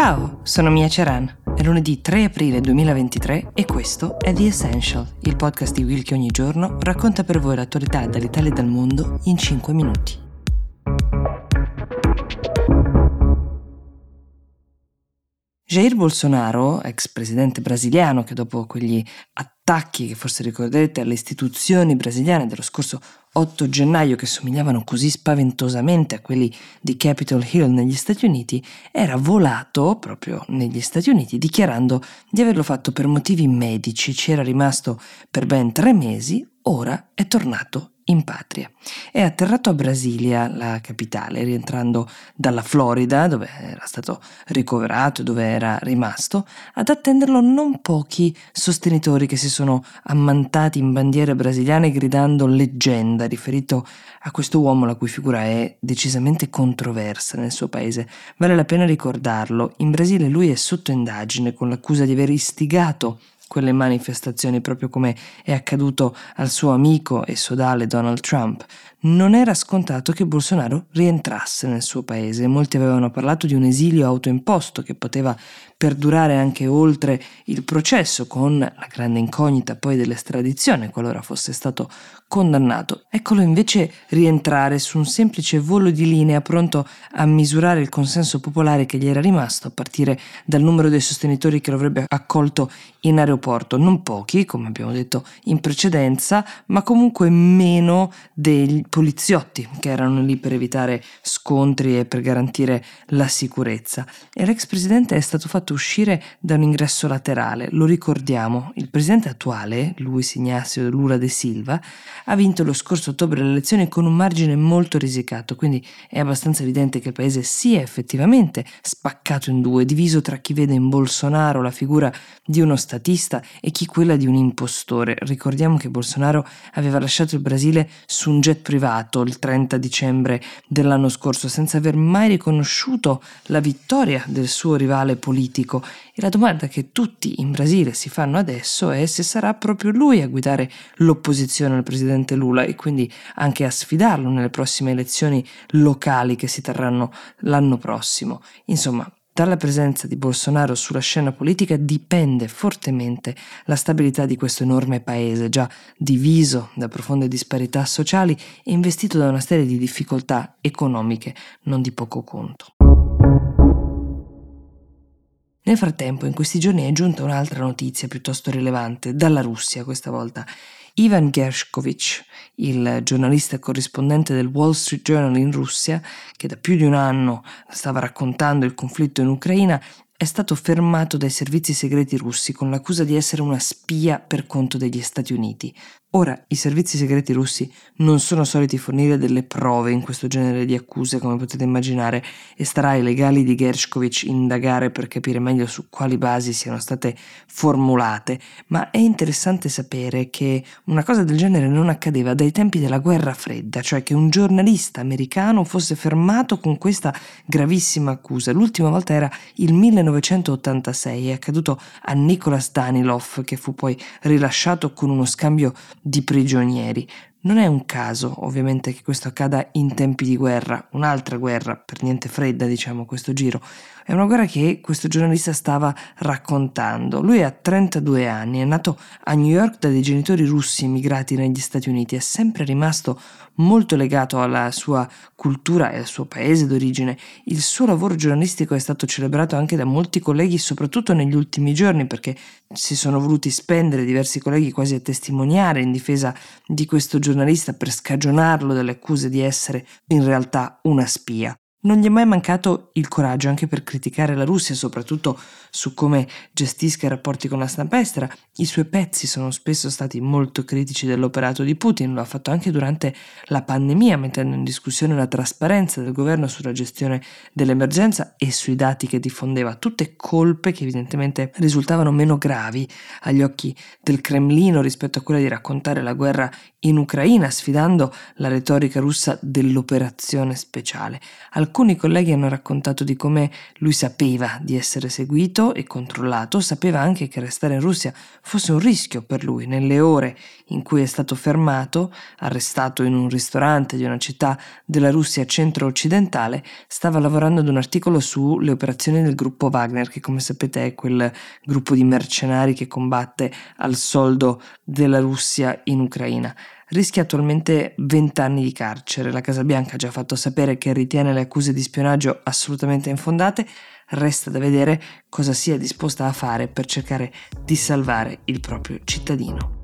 Ciao, sono Mia Ceran. È lunedì 3 aprile 2023 e questo è The Essential, il podcast di Will che ogni giorno racconta per voi l'attualità dall'Italia e dal mondo in 5 minuti. Jair Bolsonaro, ex presidente brasiliano che dopo quegli attacchi che forse ricorderete alle istituzioni brasiliane dello scorso 8 gennaio che somigliavano così spaventosamente a quelli di Capitol Hill negli Stati Uniti, era volato proprio negli Stati Uniti dichiarando di averlo fatto per motivi medici, ci era rimasto per ben tre mesi, ora è tornato in patria. È atterrato a Brasilia, la capitale, rientrando dalla Florida, dove era stato ricoverato e dove era rimasto, ad attenderlo non pochi sostenitori che si sono ammantati in bandiere brasiliane gridando leggenda, riferito a questo uomo la cui figura è decisamente controversa nel suo paese. Vale la pena ricordarlo, in Brasile lui è sotto indagine con l'accusa di aver istigato quelle manifestazioni, proprio come è accaduto al suo amico e sodale Donald Trump. Non era scontato che Bolsonaro rientrasse nel suo paese. Molti avevano parlato di un esilio autoimposto che poteva perdurare anche oltre il processo, con la grande incognita poi dell'estradizione, qualora fosse stato condannato. Eccolo invece rientrare su un semplice volo di linea pronto a misurare il consenso popolare che gli era rimasto a partire dal numero dei sostenitori che lo avrebbe accolto in aeroporto. Non pochi, come abbiamo detto in precedenza, ma comunque meno dei poliziotti che erano lì per evitare scontri e per garantire la sicurezza. E l'ex presidente è stato fatto uscire da un ingresso laterale. Lo ricordiamo, il presidente attuale, Luis Ignacio Lula de Silva, ha vinto lo scorso ottobre le elezioni con un margine molto risicato, quindi è abbastanza evidente che il paese sia effettivamente spaccato in due, diviso tra chi vede in Bolsonaro la figura di uno statista e chi quella di un impostore. Ricordiamo che Bolsonaro aveva lasciato il Brasile su un jet privato il 30 dicembre dell'anno scorso senza aver mai riconosciuto la vittoria del suo rivale politico e la domanda che tutti in Brasile si fanno adesso è se sarà proprio lui a guidare l'opposizione al presidente Lula e quindi anche a sfidarlo nelle prossime elezioni locali che si terranno l'anno prossimo. Insomma, dalla presenza di Bolsonaro sulla scena politica dipende fortemente la stabilità di questo enorme paese, già diviso da profonde disparità sociali e investito da una serie di difficoltà economiche non di poco conto. Nel frattempo, in questi giorni è giunta un'altra notizia piuttosto rilevante, dalla Russia questa volta. Ivan Gershkovich, il giornalista e corrispondente del Wall Street Journal in Russia, che da più di un anno stava raccontando il conflitto in Ucraina, è stato fermato dai servizi segreti russi con l'accusa di essere una spia per conto degli Stati Uniti. Ora, i servizi segreti russi non sono soliti fornire delle prove in questo genere di accuse, come potete immaginare, e starà ai legali di Gershkovich indagare per capire meglio su quali basi siano state formulate, ma è interessante sapere che una cosa del genere non accadeva dai tempi della guerra fredda, cioè che un giornalista americano fosse fermato con questa gravissima accusa. L'ultima volta era il 1986, è accaduto a Nicholas Danilov, che fu poi rilasciato con uno scambio di prigionieri. Non è un caso, ovviamente, che questo accada in tempi di guerra, un'altra guerra, per niente fredda, diciamo, questo giro. È una guerra che questo giornalista stava raccontando. Lui ha 32 anni, è nato a New York da dei genitori russi emigrati negli Stati Uniti, è sempre rimasto molto legato alla sua cultura e al suo paese d'origine. Il suo lavoro giornalistico è stato celebrato anche da molti colleghi, soprattutto negli ultimi giorni, perché si sono voluti spendere diversi colleghi quasi a testimoniare in difesa di questo giornalista per scagionarlo dalle accuse di essere in realtà una spia. Non gli è mai mancato il coraggio anche per criticare la Russia, soprattutto su come gestisca i rapporti con la stampa estera. I suoi pezzi sono spesso stati molto critici dell'operato di Putin, lo ha fatto anche durante la pandemia, mettendo in discussione la trasparenza del governo sulla gestione dell'emergenza e sui dati che diffondeva, tutte colpe che evidentemente risultavano meno gravi agli occhi del Cremlino rispetto a quella di raccontare la guerra in Ucraina, sfidando la retorica russa dell'operazione speciale. Al Alcuni colleghi hanno raccontato di come lui sapeva di essere seguito e controllato, sapeva anche che restare in Russia fosse un rischio per lui. Nelle ore in cui è stato fermato, arrestato in un ristorante di una città della Russia centro-occidentale, stava lavorando ad un articolo sulle operazioni del gruppo Wagner, che come sapete è quel gruppo di mercenari che combatte al soldo della Russia in Ucraina rischia attualmente 20 anni di carcere. La Casa Bianca ha già fatto sapere che ritiene le accuse di spionaggio assolutamente infondate. Resta da vedere cosa sia disposta a fare per cercare di salvare il proprio cittadino.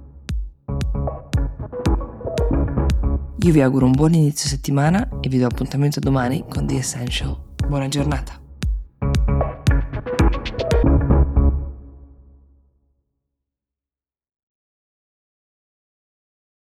Io vi auguro un buon inizio settimana e vi do appuntamento domani con The Essential. Buona giornata.